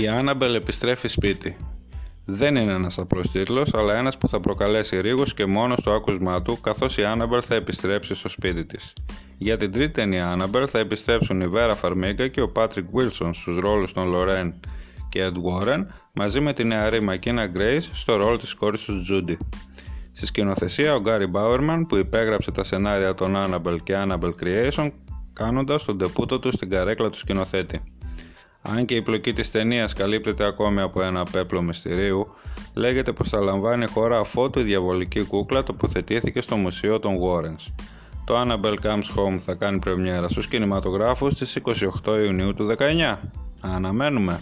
Η Άναμπελ επιστρέφει σπίτι. Δεν είναι ένας απλός τίτλος, αλλά ένας που θα προκαλέσει ρίγος και μόνος στο άκουσμά του, καθώς η Άναμπελ θα επιστρέψει στο σπίτι της. Για την τρίτη ταινία Άναμπελ θα επιστρέψουν η Βέρα Φαρμίγκα και ο Πάτρικ Βίλσον στους ρόλους των Λορέν και Εντ Γουόρεν, μαζί με τη νεαρή Μακένα Γκρέις στο ρόλο της κόρης του Τζούντι. Στη σκηνοθεσία ο Γκάρι Ντόμπερμαν που υπέγραψε τα σενάρια των Annabelle και Annabelle Creation κάνοντας τον τεπούτο του στην καρέκλα του σκηνοθέτη. Αν και η πλοκή της ταινίας καλύπτεται ακόμη από ένα πέπλο μυστηρίου, λέγεται πως θα λαμβάνει χώρα αφότου η διαβολική κούκλα τοποθετήθηκε στο Μουσείο των Warrens. Το Annabelle Comes Home θα κάνει πρεμιέρα στους κινηματογράφους στις 28 Ιουνίου του 19. Αναμένουμε!